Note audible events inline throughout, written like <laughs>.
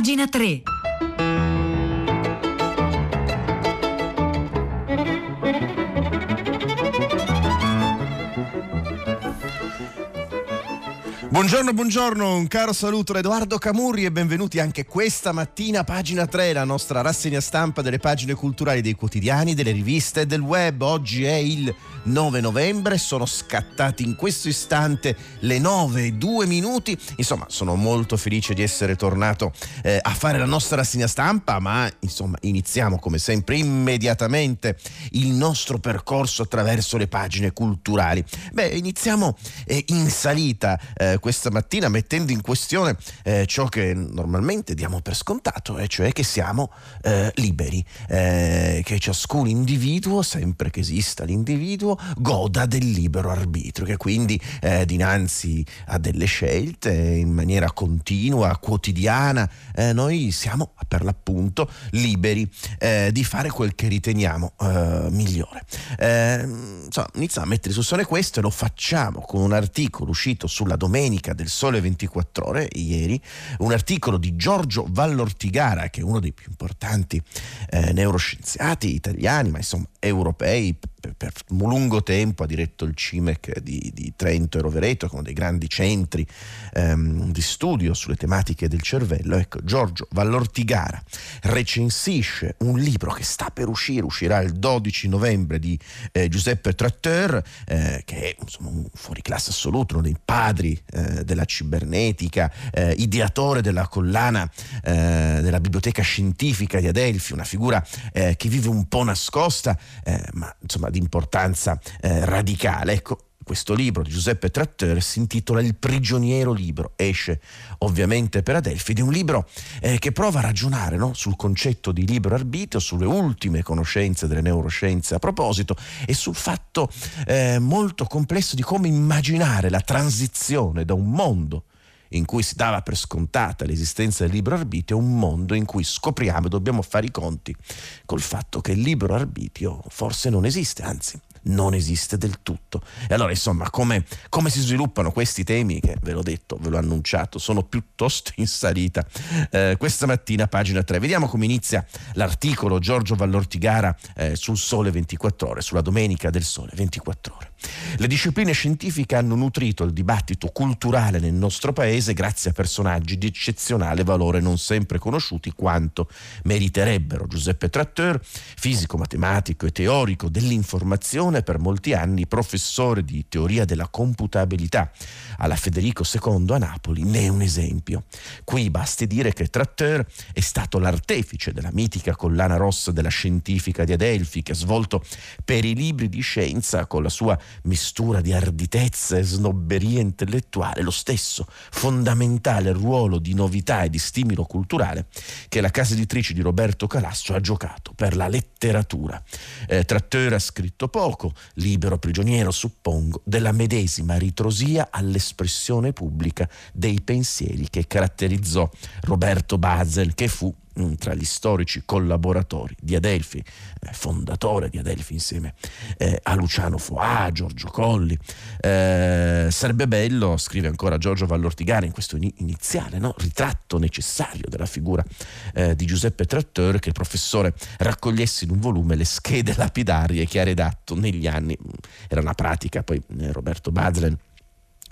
Pagina 3. Buongiorno, buongiorno, un caro saluto da Edoardo Camurri e benvenuti anche questa mattina pagina 3, la nostra rassegna stampa delle pagine culturali dei quotidiani, delle riviste e del web. Oggi è il 9 novembre, sono scattati in questo istante le 9 e 2 minuti. Insomma, sono molto felice di essere tornato eh, a fare la nostra rassegna stampa, ma insomma, iniziamo come sempre immediatamente il nostro percorso attraverso le pagine culturali. Beh, iniziamo eh, in salita eh, questa mattina mettendo in questione eh, ciò che normalmente diamo per scontato, e cioè che siamo eh, liberi, eh, che ciascun individuo, sempre che esista l'individuo, goda del libero arbitrio, che quindi eh, dinanzi a delle scelte in maniera continua, quotidiana, eh, noi siamo per l'appunto liberi eh, di fare quel che riteniamo migliore. Insomma, iniziamo a mettere in discussione questo e lo facciamo con un articolo uscito sulla domenica del Sole 24 Ore, ieri, un articolo di Giorgio Vallortigara, che è uno dei più importanti eh, neuroscienziati italiani, ma insomma europei per, per lungo tempo ha diretto il CIMEC di, di Trento e Rovereto, con dei grandi centri ehm, di studio sulle tematiche del cervello. Ecco, Giorgio Vallortigara recensisce un libro che sta per uscire, uscirà il 12 novembre di eh, Giuseppe Tratteur, eh, che è insomma, un fuoriclasse assoluto, uno dei padri eh, della cibernetica, eh, ideatore della collana eh, della biblioteca scientifica di Adelphi, una figura eh, che vive un po' nascosta, ma insomma di importanza eh, radicale. Ecco, questo libro di Giuseppe Tratteur si intitola Il prigioniero libro, esce ovviamente per Adelphi ed un libro eh, che prova a ragionare no? sul concetto di libero arbitrio, sulle ultime conoscenze delle neuroscienze a proposito e sul fatto eh, molto complesso di come immaginare la transizione da un mondo in cui si dava per scontata l'esistenza del libero arbitrio, un mondo in cui scopriamo e dobbiamo fare i conti col fatto che il libero arbitrio forse non esiste, anzi non esiste del tutto. E allora, insomma, come, come, si sviluppano questi temi, che ve l'ho detto, ve l'ho annunciato, sono piuttosto in salita. Eh, questa mattina, pagina 3, vediamo come inizia l'articolo Giorgio Vallortigara eh, sul Sole 24 Ore, sulla domenica del Sole 24 Ore. Le discipline scientifiche hanno nutrito il dibattito culturale nel nostro paese grazie a personaggi di eccezionale valore non sempre conosciuti quanto meriterebbero. Giuseppe Tratteur, fisico, matematico e teorico dell'informazione, per molti anni professore di teoria della computabilità alla Federico II a Napoli, ne è un esempio. Qui basti dire che Tratteur è stato l'artefice della mitica collana rossa della scientifica di Adelphi che ha svolto per i libri di scienza con la sua mistura di arditezza e snobberia intellettuale, lo stesso fondamentale ruolo di novità e di stimolo culturale che la casa editrice di Roberto Calasso ha giocato per la letteratura. Eh, Tratteur ha scritto poco, libero prigioniero suppongo, della medesima ritrosia all'espressione pubblica dei pensieri che caratterizzò Roberto Basel, che fu tra gli storici collaboratori di Adelphi, eh, fondatore di Adelphi insieme eh, a Luciano Foà, Giorgio Colli. Eh, sarebbe bello, scrive ancora Giorgio Vallortigara in questo iniziale no? ritratto necessario della figura eh, di Giuseppe Tratteur, che il professore raccogliesse in un volume le schede lapidarie che ha redatto negli anni. Era una pratica, poi eh, Roberto Bazlen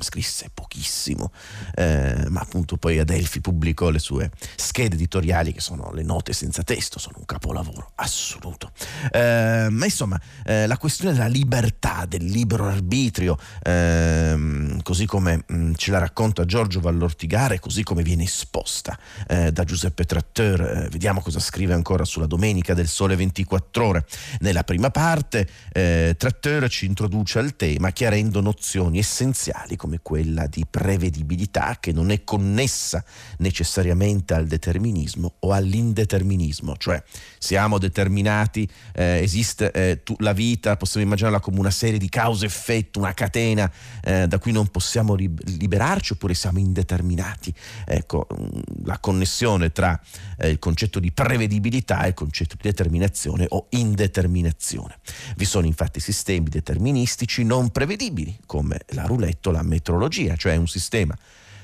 scrisse pochissimo, eh, ma appunto poi Adelphi pubblicò le sue schede editoriali che sono le note senza testo, sono un capolavoro assoluto. Eh, ma insomma, eh, la questione della libertà, del libero arbitrio, ehm, così come mh, mm, ce la racconta Giorgio Vallortigare, così come viene esposta eh, da Giuseppe Tratteur, eh, vediamo cosa scrive ancora sulla Domenica del Sole 24 Ore. Nella prima parte eh, Tratteur ci introduce al tema chiarendo nozioni essenziali come come quella di prevedibilità che non è connessa necessariamente al determinismo o all'indeterminismo, cioè siamo determinati, eh, esiste eh, tu, la vita, possiamo immaginarla come una serie di cause-effetto, una catena eh, da cui non possiamo liberarci oppure siamo indeterminati. Ecco, mm, la connessione tra eh, il concetto di prevedibilità e il concetto di determinazione o indeterminazione. Vi sono infatti sistemi deterministici non prevedibili come la roulette o la metrologia, cioè un sistema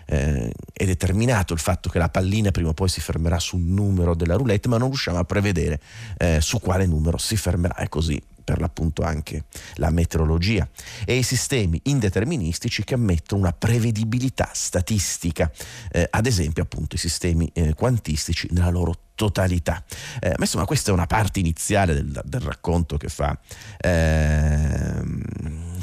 eh, è determinato il fatto che la pallina prima o poi si fermerà sul numero della roulette, ma non riusciamo a prevedere eh, su quale numero si fermerà e così per l'appunto anche la meteorologia e i sistemi indeterministici che ammettono una prevedibilità statistica, eh, ad esempio appunto i sistemi eh, quantistici nella loro totalità. Eh, ma insomma questa è una parte iniziale del, del racconto che fa, eh,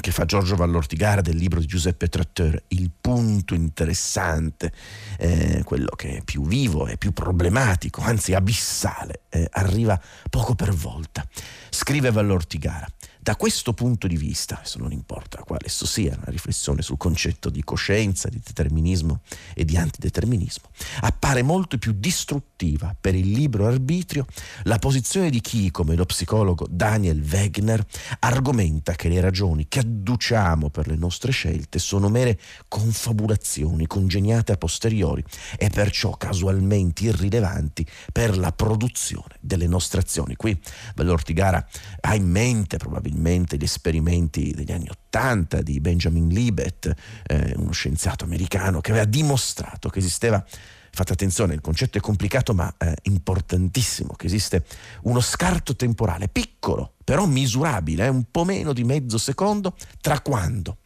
che fa Giorgio Vallortigara del libro di Giuseppe Tratteur. Il punto interessante, eh, quello che è più vivo e più problematico, anzi abissale, eh, arriva poco per volta. Scrive Vallortigara. Da questo punto di vista, adesso non importa quale esso sia, una riflessione sul concetto di coscienza, di determinismo e di antideterminismo, appare molto più distruttiva per il libero arbitrio la posizione di chi, come lo psicologo Daniel Wegner, argomenta che le ragioni che adduciamo per le nostre scelte sono mere confabulazioni congegnate a posteriori e perciò casualmente irrilevanti per la produzione delle nostre azioni. Qui Bell'Ortigara ha in mente probabilmente probabilmente gli esperimenti degli anni Ottanta di Benjamin Libet, eh, uno scienziato americano che aveva dimostrato che esisteva fate attenzione, il concetto è complicato ma eh, importantissimo, che esiste uno scarto temporale piccolo, però misurabile, eh, un po' meno di mezzo secondo, tra quando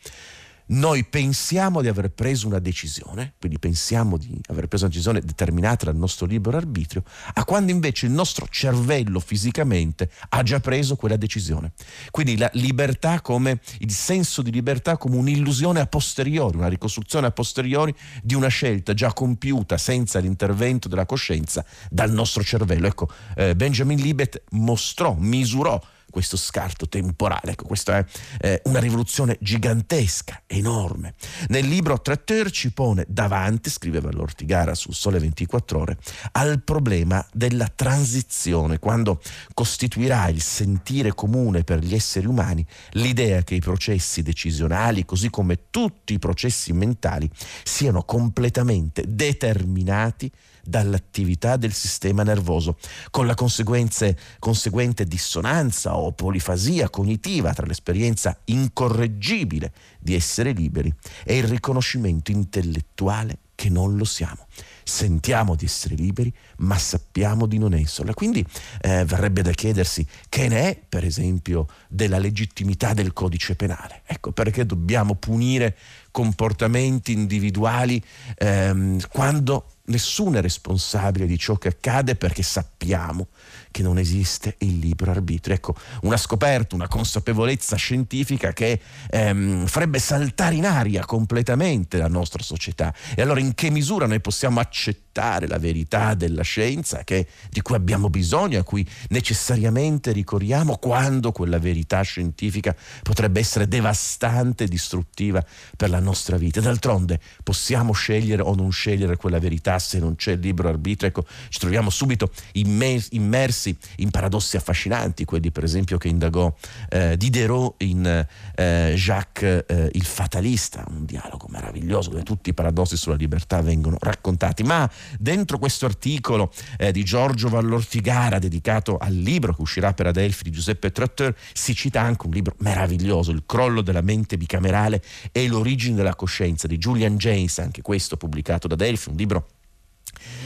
noi pensiamo di aver preso una decisione, quindi pensiamo di aver preso una decisione determinata dal nostro libero arbitrio, a quando invece il nostro cervello fisicamente ha già preso quella decisione. Quindi la libertà come il senso di libertà come un'illusione a posteriori, una ricostruzione a posteriori di una scelta già compiuta senza l'intervento della coscienza dal nostro cervello. Ecco, eh, Benjamin Libet mostrò, misurò questo scarto temporale. Ecco, questa è eh, una rivoluzione gigantesca, enorme. Nel libro Tratteur ci pone davanti, scriveva l'Ortigara sul Sole 24 Ore, al problema della transizione, quando costituirà il sentire comune per gli esseri umani l'idea che i processi decisionali, così come tutti i processi mentali, siano completamente determinati dall'attività del sistema nervoso, con la conseguente dissonanza o polifasia cognitiva tra l'esperienza incorreggibile di essere liberi e il riconoscimento intellettuale che non lo siamo. Sentiamo di essere liberi, ma sappiamo di non esserlo. Quindi eh, verrebbe da chiedersi che ne è, per esempio, della legittimità del codice penale. Ecco perché dobbiamo punire comportamenti individuali ehm, quando nessuno è responsabile di ciò che accade perché sappiamo che non esiste il libero arbitrio. Ecco, una scoperta, una consapevolezza scientifica che ehm, farebbe saltare in aria completamente la nostra società. E allora in che misura noi possiamo accettare la verità della scienza che, di cui abbiamo bisogno, a cui necessariamente ricorriamo, quando quella verità scientifica potrebbe essere devastante e distruttiva per la nostra vita? D'altronde possiamo scegliere o non scegliere quella verità se non c'è il libero arbitrio? Ecco, ci troviamo subito immersi immersi in paradossi affascinanti, quelli per esempio che indagò eh, Diderot in eh, Jacques eh, il Fatalista, un dialogo meraviglioso dove tutti i paradossi sulla libertà vengono raccontati. Ma dentro questo articolo eh, di Giorgio Vallortigara dedicato al libro che uscirà per Adelphi di Giuseppe Trotteur si cita anche un libro meraviglioso, Il crollo della mente bicamerale e l'origine della coscienza di Julian James, anche questo pubblicato da Adelphi, un libro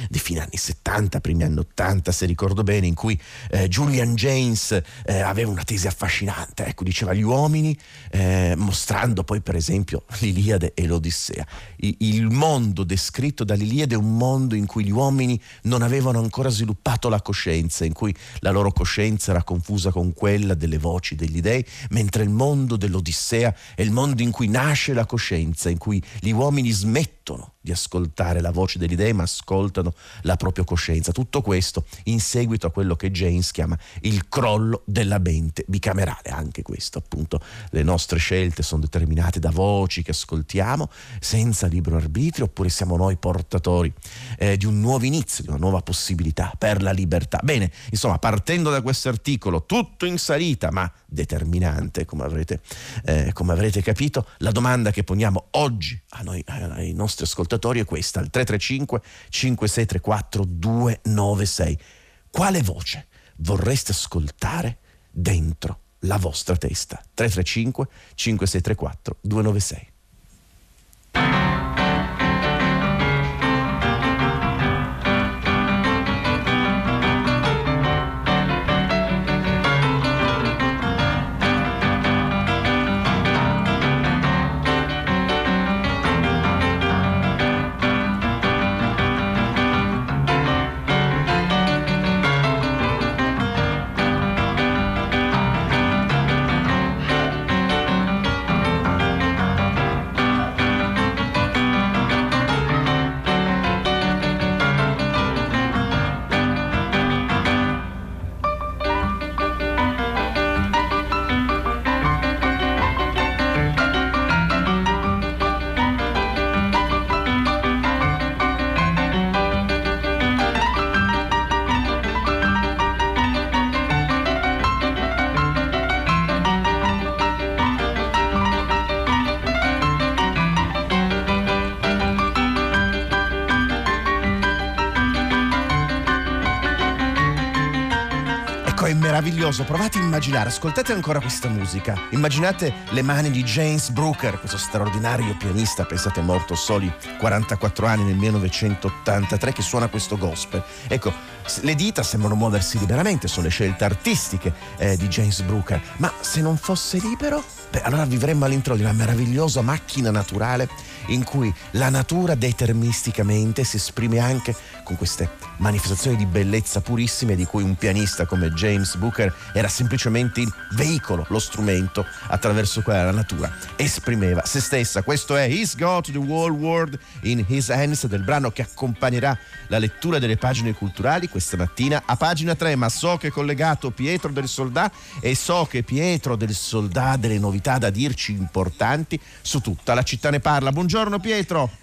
di fine anni 70, primi anni 80, se ricordo bene, in cui eh, Julian James eh, aveva una tesi affascinante, ecco, diceva gli uomini, eh, mostrando poi per esempio l'Iliade e l'Odissea. I, il mondo descritto dall'Iliade è un mondo in cui gli uomini non avevano ancora sviluppato la coscienza, in cui la loro coscienza era confusa con quella delle voci degli dei, mentre il mondo dell'Odissea è il mondo in cui nasce la coscienza, in cui gli uomini smettono di ascoltare la voce degli dei, ma ascoltano la propria coscienza. Tutto questo in seguito a quello che James chiama il crollo della mente bicamerale. Anche questo, appunto, le nostre scelte sono determinate da voci che ascoltiamo senza libero arbitrio, oppure siamo noi portatori eh, di un nuovo inizio, di una nuova possibilità per la libertà. Bene, insomma, partendo da questo articolo, tutto in salita, ma determinante, come avrete, eh, come avrete capito, la domanda che poniamo oggi noi, ai nostri ascoltatori è questa, al 335 5634 296. Quale voce vorreste ascoltare dentro la vostra testa? 335 5634 296. Meraviglioso, provate a immaginare, ascoltate ancora questa musica, immaginate le mani di James Brooker, questo straordinario pianista, pensate morto soli 44 anni nel 1983, che suona questo gospel. Ecco, le dita sembrano muoversi liberamente, sono le scelte artistiche eh, di James Brooker, ma se non fosse libero, beh, allora vivremmo all'interno di una meravigliosa macchina naturale in cui la natura deterministicamente si esprime anche con queste manifestazioni di bellezza purissime di cui un pianista come James Booker era semplicemente il veicolo, lo strumento attraverso cui la natura esprimeva se stessa. Questo è He's Got the Whole World in His Hands del brano che accompagnerà la lettura delle pagine culturali questa mattina a pagina 3, ma so che è collegato Pietro del Soldà e so che Pietro del Soldà ha delle novità da dirci importanti su tutta la città ne parla. Buongiorno Pietro.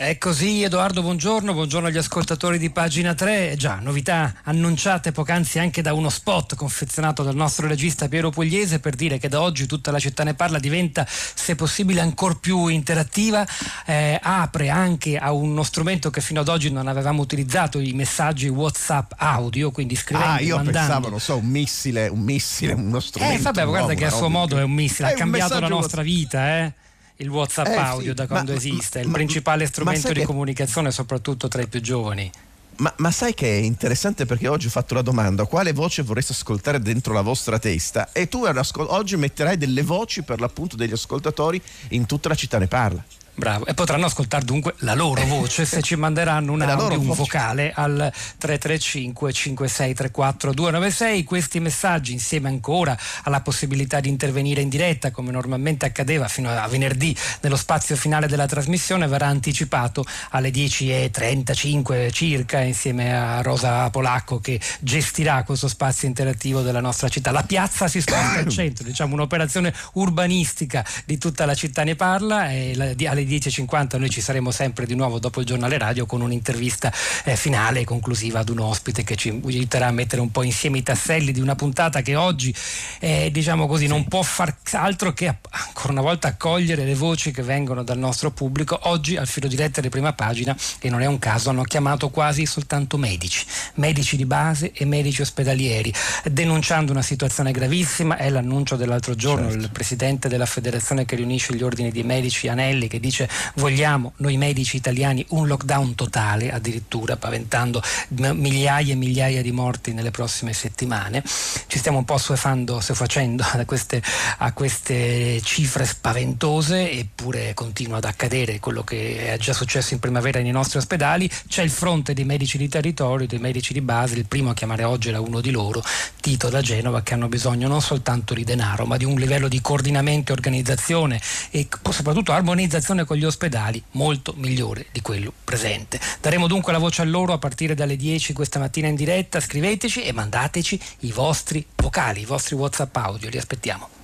È così Edoardo, buongiorno, buongiorno agli ascoltatori di pagina 3. Già, novità annunciate poc'anzi anche da uno spot confezionato dal nostro regista Piero Pugliese per dire che da oggi tutta la città ne parla diventa, se possibile, ancora più interattiva, eh, apre anche a uno strumento che fino ad oggi non avevamo utilizzato, i messaggi WhatsApp audio, quindi scrivendo. Ah, io mandando. pensavo, non so, un missile, un missile, uno strumento. Eh, vabbè, guarda che a suo modo è un missile, ha cambiato la nostra vita, eh il WhatsApp Eh, audio sì, da quando ma- esiste, è il ma- principale ma strumento di che- comunicazione soprattutto tra i più giovani. Ma, ma sai che è interessante perché oggi ho fatto la domanda quale voce vorreste ascoltare dentro la vostra testa e tu oggi metterai delle voci per l'appunto degli ascoltatori in tutta la città ne parla. Bravo, e potranno ascoltare dunque la loro voce se ci manderanno un <laughs> audio, un vocale al 335 5634 296. Questi messaggi insieme ancora alla possibilità di intervenire in diretta come normalmente accadeva fino a venerdì nello spazio finale della trasmissione verrà anticipato alle 10.35 circa insieme a Rosa Polacco che gestirà questo spazio interattivo della nostra città. La piazza si sposta al <coughs> centro, diciamo un'operazione urbanistica di tutta la città ne parla e alle 10.50 noi ci saremo sempre di nuovo dopo il giornale radio con un'intervista eh, finale e conclusiva ad un ospite che ci aiuterà a mettere un po' insieme i tasselli di una puntata che oggi eh, diciamo così non può far altro che ancora una volta accogliere le voci che vengono dal nostro pubblico. Oggi al filo di prima pagina e non è un caso hanno chiamato quasi soltanto medici, medici di base e medici ospedalieri, denunciando una situazione gravissima. È l'annuncio dell'altro giorno Certo. il presidente della federazione che riunisce gli ordini di medici Anelli che dice vogliamo noi medici italiani un lockdown totale addirittura paventando migliaia e migliaia di morti nelle prossime settimane. Ci stiamo un po' assuefando facendo <laughs> a queste, a queste cifre spaventose eppure continua ad accadere quello che è già successo in primavera nei nostri ospedali. C'è il fronte dei medici di territorio dei medici di base il primo a chiamare oggi era uno di loro Tito da Genova che hanno bisogno non soltanto di denaro ma di un livello di coordinamento e organizzazione e soprattutto armonizzazione con gli ospedali molto migliore di quello presente. Daremo dunque la voce a loro a partire dalle 10 questa mattina in diretta, scriveteci e mandateci i vostri vocali, i vostri WhatsApp audio, li aspettiamo.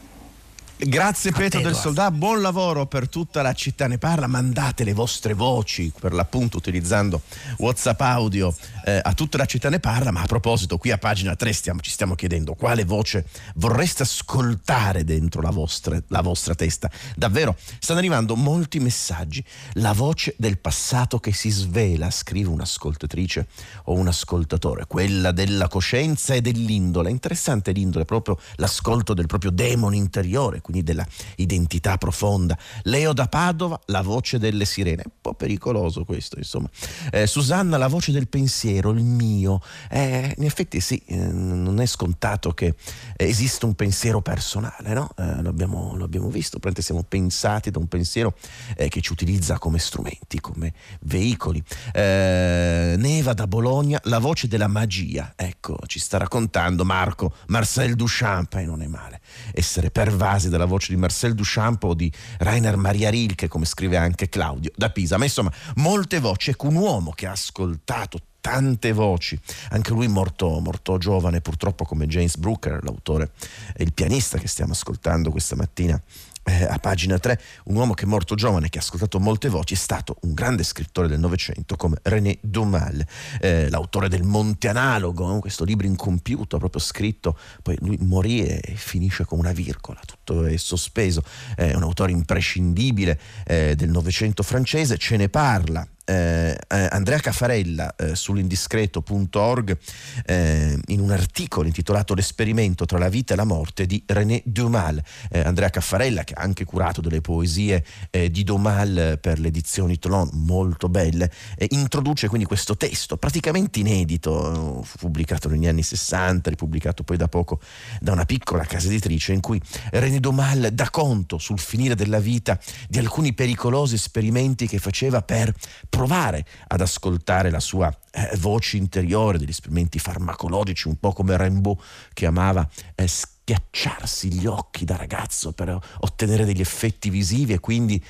Grazie Pietro del. Soldà, buon lavoro per tutta la città ne parla, mandate le vostre voci per l'appunto utilizzando Whatsapp audio eh, a tutta la città ne parla, ma a proposito qui a pagina 3 stiamo- ci stiamo chiedendo quale voce vorreste ascoltare dentro la vostra, la vostra testa. Davvero, stanno arrivando molti messaggi, la voce del passato che si svela, scrive un'ascoltatrice o un ascoltatore, quella della coscienza e dell'indole. Interessante l'indole, proprio l'ascolto del proprio demone interiore, quindi della identità profonda. Leo da Padova, la voce delle sirene. Un po' pericoloso questo, insomma. Eh, Susanna, la voce del pensiero, il mio. Eh, in effetti sì, eh, non è scontato che esista un pensiero personale, no? Eh, lo, abbiamo, lo abbiamo visto, praticamente siamo pensati da un pensiero eh, che ci utilizza come strumenti, come veicoli. Eh, Neva da Bologna, la voce della magia. Ecco, ci sta raccontando Marco, Marcel Duchamp, e non è male essere pervasi dalla voce di Marcel Duchamp o di Rainer Maria Rilke, come scrive anche Claudio da Pisa. Ma insomma, molte voci. Ecco, un uomo che ha ascoltato tante voci, anche lui morto, morto giovane purtroppo come James Brooker, l'autore e il pianista che stiamo ascoltando questa mattina eh, a pagina 3, un uomo che è morto giovane, che ha ascoltato molte voci, è stato un grande scrittore del Novecento come René Dumal, eh, l'autore del Monte Analogo, questo libro incompiuto, proprio scritto, poi lui morì e finisce con una virgola, tutto è sospeso, è un autore imprescindibile eh, del Novecento francese, ce ne parla eh, eh, Andrea Caffarella eh, sull'indiscreto.org eh, in un articolo intitolato L'esperimento tra la vita e la morte di René Dumal. Eh, Andrea Caffarella che ha anche curato delle poesie eh, di Dumal per le edizioni Tolon molto belle, introduce quindi questo testo praticamente inedito, pubblicato negli anni 60, ripubblicato poi da poco da una piccola casa editrice in cui René Dumal dà conto sul finire della vita di alcuni pericolosi esperimenti che faceva per provare ad ascoltare la sua eh, voce interiore, degli esperimenti farmacologici, un po' come Rimbaud che amava eh, schiacciarsi gli occhi da ragazzo per ottenere degli effetti visivi e quindi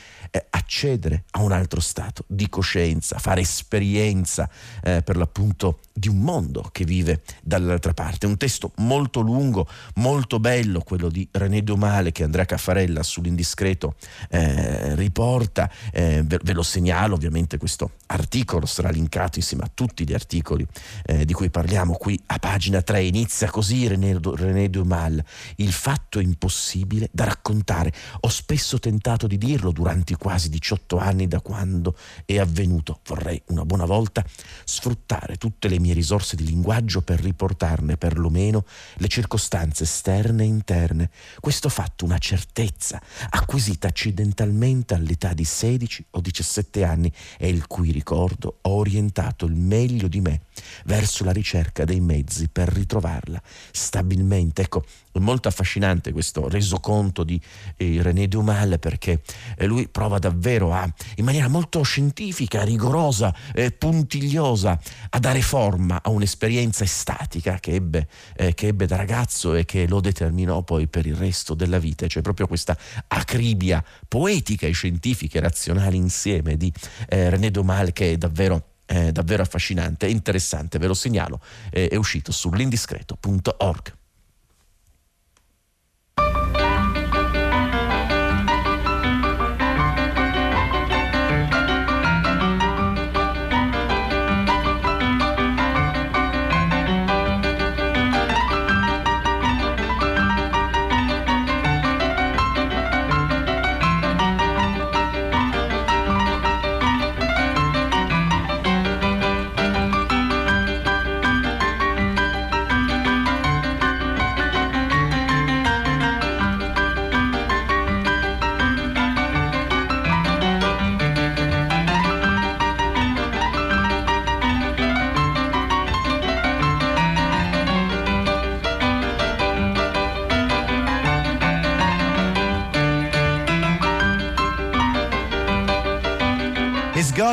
accedere a un altro stato di coscienza, fare esperienza eh, per l'appunto di un mondo che vive dall'altra parte. Un testo molto lungo, molto bello, quello di René Domale che Andrea Caffarella sull'indiscreto eh, riporta. Eh, ve, ve, lo segnalo, ovviamente questo articolo sarà linkato insieme a tutti gli articoli eh, di cui parliamo qui a pagina 3. Inizia così René, René Dumal. Il fatto impossibile da raccontare. Ho spesso tentato di dirlo durante i quasi 18 anni da quando è avvenuto. Vorrei una buona volta sfruttare tutte le mie risorse di linguaggio per riportarne perlomeno le circostanze esterne e interne. Questo fatto una certezza acquisita accidentalmente all'età di 16 o 17 anni e il cui ricordo ho orientato il meglio di me verso la ricerca dei mezzi per ritrovarla stabilmente. Ecco, è molto affascinante questo resoconto di eh, René Dumal perché eh, lui prova davvero a, in maniera molto scientifica, rigorosa, eh, puntigliosa, a dare forma a un'esperienza estatica che ebbe, eh, che ebbe, da ragazzo e che lo determinò poi per il resto della vita, cioè proprio questa acribia poetica e scientifica e razionale insieme di eh, René Dumal che è davvero è davvero affascinante e interessante, ve lo segnalo, è uscito sull'indiscreto.org.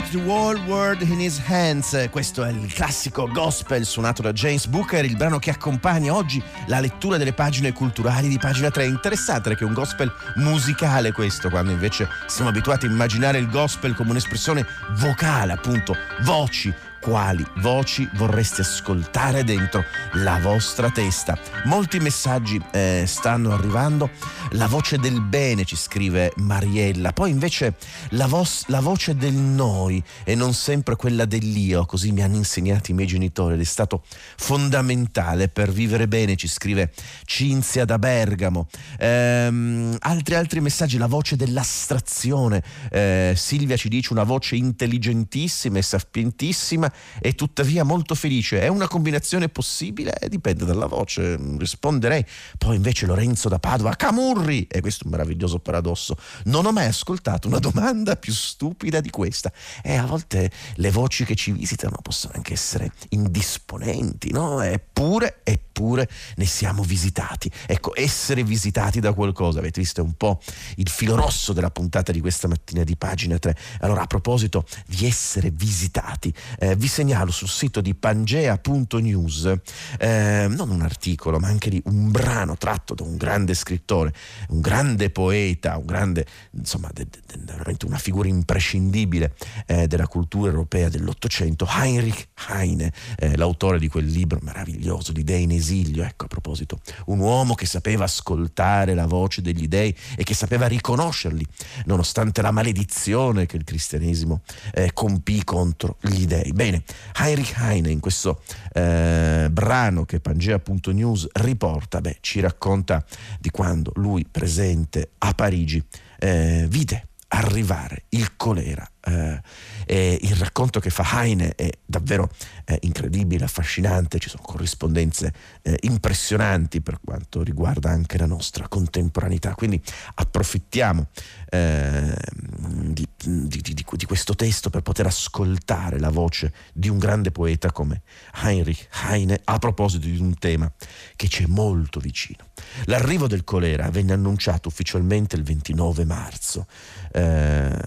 Got the Whole World in His Hands. Questo è il classico gospel suonato da James Booker, il brano che accompagna oggi la lettura delle pagine culturali di pagina 3. Interessante perché è un gospel musicale questo, quando invece siamo abituati a immaginare il gospel come un'espressione vocale, appunto, voci, quali voci vorreste ascoltare dentro la vostra testa. Molti messaggi eh, stanno arrivando. La voce del bene, ci scrive Mariella. Poi invece la, vo- la voce del noi e non sempre quella dell'io, così mi hanno insegnato i miei genitori ed è stato fondamentale per vivere bene, ci scrive Cinzia da Bergamo. Ehm, altri altri messaggi, la voce dell'astrazione. Eh, Silvia ci dice una voce intelligentissima e sapientissima e tuttavia molto felice. È una combinazione possibile? Eh, dipende dalla voce, risponderei. Poi invece Lorenzo da Padova, Camurri, e questo è un meraviglioso paradosso, non ho mai ascoltato una domanda più stupida di questa. E a volte le voci che ci visitano possono anche essere indisponenti, no? Eppure, eppure ne siamo visitati. Ecco, essere visitati da qualcosa, avete visto, è un po' il filo rosso della puntata di questa mattina di pagina 3. Allora, a proposito di essere visitati, eh, vi segnalo sul sito di pangea.news eh, non un articolo, ma anche di un brano tratto da un grande scrittore, un grande poeta, un grande, insomma, de, de, de, veramente una figura imprescindibile eh, della cultura europea dell'Ottocento, Heinrich Heine, eh, l'autore di quel libro meraviglioso di Dei in esilio. Ecco, a proposito, un uomo che sapeva ascoltare la voce degli dei e che sapeva riconoscerli, nonostante la maledizione che il cristianesimo eh, compì contro gli dei. Bene, Heinrich Heine in questo eh, brano che Pangea.news riporta, beh, ci racconta di quando lui presente a Parigi eh, vide arrivare il colera. Eh, il racconto che fa Heine è davvero eh, incredibile, affascinante, ci sono corrispondenze eh, impressionanti per quanto riguarda anche la nostra contemporaneità. Quindi approfittiamo eh, di, di, di, di, questo testo per poter ascoltare la voce di un grande poeta come Heinrich Heine a proposito di un tema che ci è molto vicino. L'arrivo del colera venne annunciato ufficialmente il 29 marzo eh,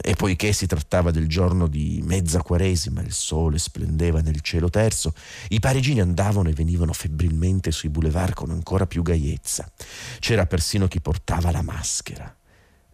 e poiché si trattava del giorno di mezza quaresima, il sole splendeva nel cielo terzo, i parigini andavano e venivano febbrilmente sui boulevard con ancora più gaiezza. C'era persino chi portava la maschera,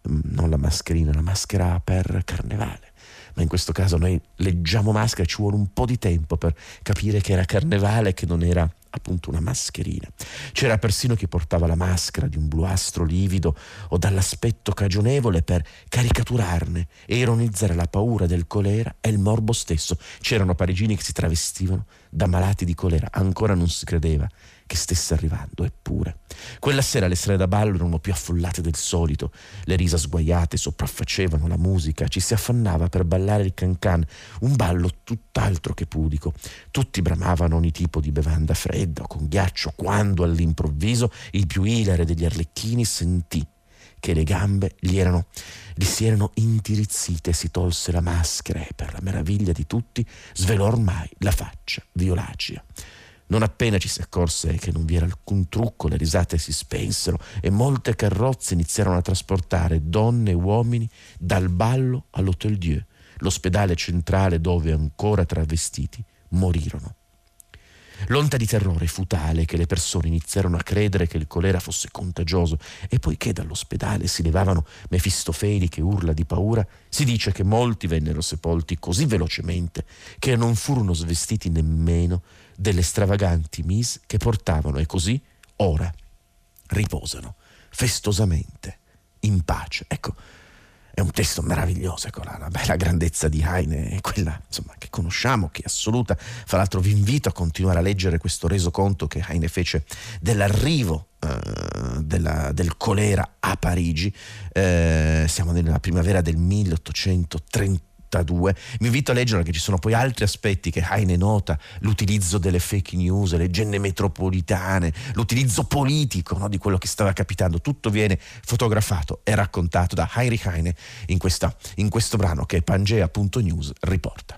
mm, non la mascherina, la maschera per carnevale ma in questo caso noi leggiamo maschera ci vuole un po' di tempo per capire che era carnevale che non era appunto una mascherina. C'era persino chi portava la maschera di un bluastro livido o dall'aspetto cagionevole per caricaturarne e ironizzare la paura del colera e il morbo stesso. C'erano parigini che si travestivano da malati di colera, ancora non si credeva che stesse arrivando, eppure. Quella sera le sere da ballo erano più affollate del solito, le risa sguaiate sopraffacevano la musica, ci si affannava per ballare il cancan, un ballo tutt'altro che pudico. Tutti bramavano ogni tipo di bevanda fredda o con ghiaccio, quando all'improvviso il più ilare degli arlecchini sentì che le gambe gli, erano, gli si erano intirizzite, si tolse la maschera e per la meraviglia di tutti svelò ormai la faccia violacea. Non appena ci si accorse che non vi era alcun trucco, le risate si spensero e molte carrozze iniziarono a trasportare donne e uomini dal ballo all'Hôtel Dieu, l'ospedale centrale dove ancora travestiti morirono. L'onta di terrore fu tale che le persone iniziarono a credere che il colera fosse contagioso e poiché dall'ospedale si levavano mefistofeliche urla di paura, si dice che molti vennero sepolti così velocemente che non furono svestiti nemmeno delle stravaganti mise che portavano e così ora riposano festosamente in pace. Ecco, è un testo meraviglioso, ecco, la, la bella grandezza di Heine, quella insomma, che conosciamo, che è assoluta. Fra l'altro vi invito a continuare a leggere questo resoconto che Heine fece dell'arrivo uh, della, del colera a Parigi. Uh, siamo nella primavera del 1830 82. Mi invito a leggere perché ci sono poi altri aspetti che Heine nota, l'utilizzo delle fake news, le genne metropolitane, l'utilizzo politico no, di quello che stava capitando. Tutto viene fotografato e raccontato da Heinrich Heine in, questa, in questo brano che Pangea.news riporta.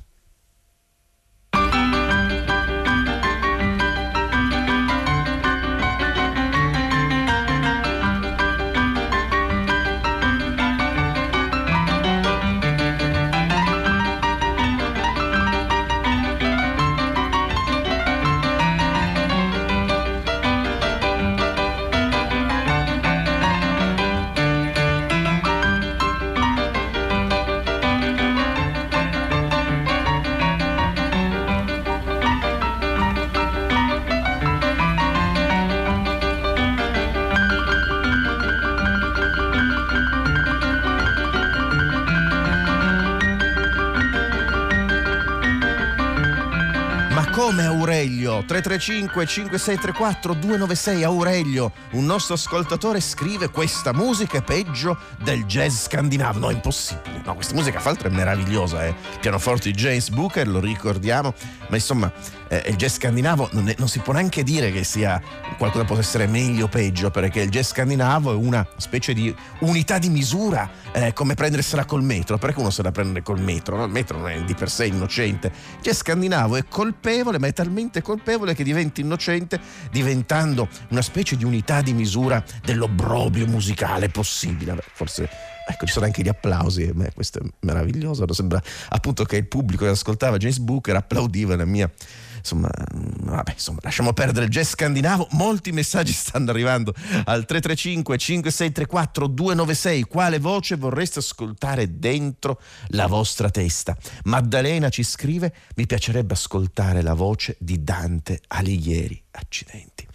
335 5634 296 Aurelio un nostro ascoltatore scrive questa musica è peggio del jazz scandinavo. No impossibile no questa musica fra l'altro è meravigliosa eh. il pianoforte di James Booker lo ricordiamo ma insomma eh, il jazz scandinavo non, è, non, si può neanche dire che sia qualcosa possa essere meglio o peggio perché il jazz scandinavo è una specie di unità di misura eh, come prendersela col metro perché uno se la prende col metro no? il metro non è di per sé innocente il jazz scandinavo è colpevole colpevole, ma è talmente colpevole che diventa innocente, diventando una specie di unità di misura dell'obbrobio musicale possibile. Forse Ecco, ci sono anche gli applausi, e beh, questo è meraviglioso. Sembra appunto che il pubblico che ascoltava James Booker applaudiva la mia insomma, vabbè, insomma, lasciamo perdere il jazz scandinavo. Molti messaggi <laughs> stanno arrivando al 335 5634 296. Quale voce vorreste ascoltare dentro la vostra testa? Maddalena ci scrive: Mi piacerebbe ascoltare la voce di Dante Alighieri. Accidenti.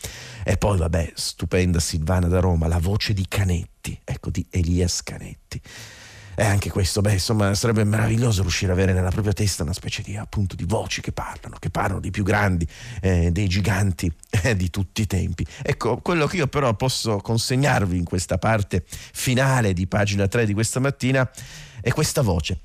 E poi, vabbè, stupenda Silvana da Roma, la voce di Canetti, ecco, di Elias Canetti. E anche questo, beh, insomma, sarebbe meraviglioso riuscire ad avere nella propria testa una specie di, appunto, di voci che parlano, che parlano dei più grandi, eh, dei giganti eh, di tutti i tempi. Ecco, quello che io però posso consegnarvi in questa parte finale di pagina 3 di questa mattina è questa voce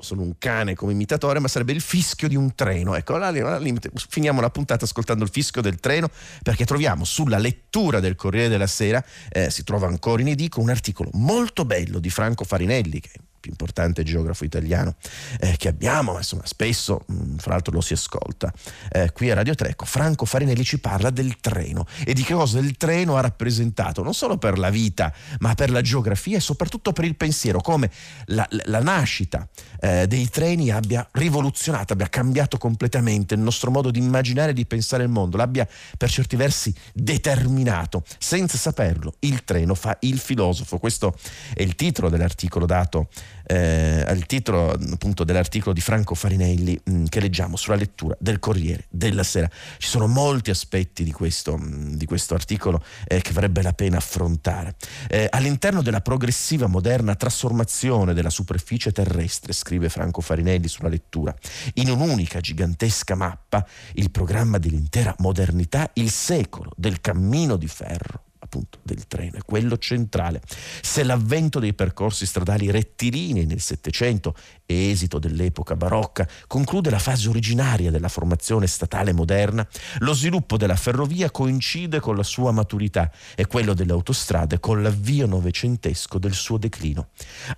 sono un cane come imitatore, ma sarebbe il fischio di un treno. Ecco, là, là, finiamo la puntata ascoltando il fischio del treno perché troviamo sulla lettura del Corriere della Sera, eh, si trova ancora in edico, un articolo molto bello di Franco Farinelli, che più importante geografo italiano eh, che abbiamo, insomma spesso mh, mm, fra l'altro lo si ascolta eh, qui a Radio Treco, Franco Farinelli ci parla del treno. E di che cosa il treno ha rappresentato non solo per la vita ma per la geografia e soprattutto per il pensiero, come la, la nascita eh, dei treni abbia rivoluzionato, abbia cambiato completamente il nostro modo di immaginare e di pensare il mondo, l'abbia per certi versi determinato, senza saperlo il treno fa il filosofo, questo è il titolo dell'articolo dato eh, al titolo appunto dell'articolo di Franco Farinelli mh, mm, che leggiamo sulla lettura del Corriere della Sera. Ci sono molti aspetti di questo, mh, mm, di questo articolo eh, che varrebbe la pena affrontare. Eh, all'interno della progressiva moderna trasformazione della superficie terrestre, scrive Franco Farinelli sulla lettura, in un'unica gigantesca mappa, il programma dell'intera modernità, il secolo del cammino di ferro appunto del treno, è quello centrale. Se l'avvento dei percorsi stradali rettilinei nel Settecento esito dell'epoca barocca, conclude la fase originaria della formazione statale moderna, lo sviluppo della ferrovia coincide con la sua maturità e quello delle autostrade con l'avvio novecentesco del suo declino.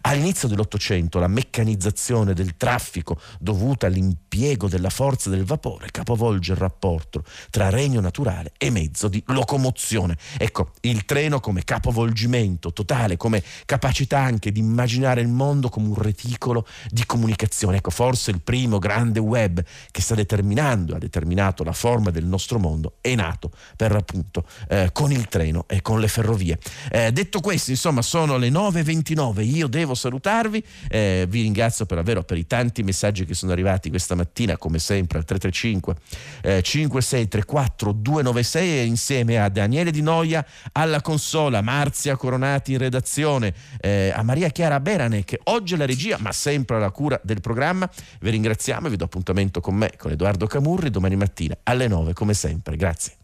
All'inizio dell'Ottocento la meccanizzazione del traffico dovuta all'impiego della forza del vapore capovolge il rapporto tra regno naturale e mezzo di locomozione. Ecco, il treno come capovolgimento totale, come capacità anche di immaginare il mondo come un reticolo di comunicazione. Ecco, forse il primo grande web che sta determinando, ha determinato la forma del nostro mondo, è nato per appunto eh, con il treno e con le ferrovie. Eh, detto questo, insomma, sono le 9.29, io devo salutarvi, eh, vi ringrazio per, davvero per i tanti messaggi che sono arrivati questa mattina, come sempre al 335 eh, 5634 296 e insieme a Daniele Di Noia alla consola, Marzia Coronati in redazione, eh, a Maria Chiara Berane che oggi è la regia, ma sempre alla cura del programma. Vi ringraziamo e vi do appuntamento con me, con Edoardo Camurri, domani mattina alle 9 come sempre. Grazie.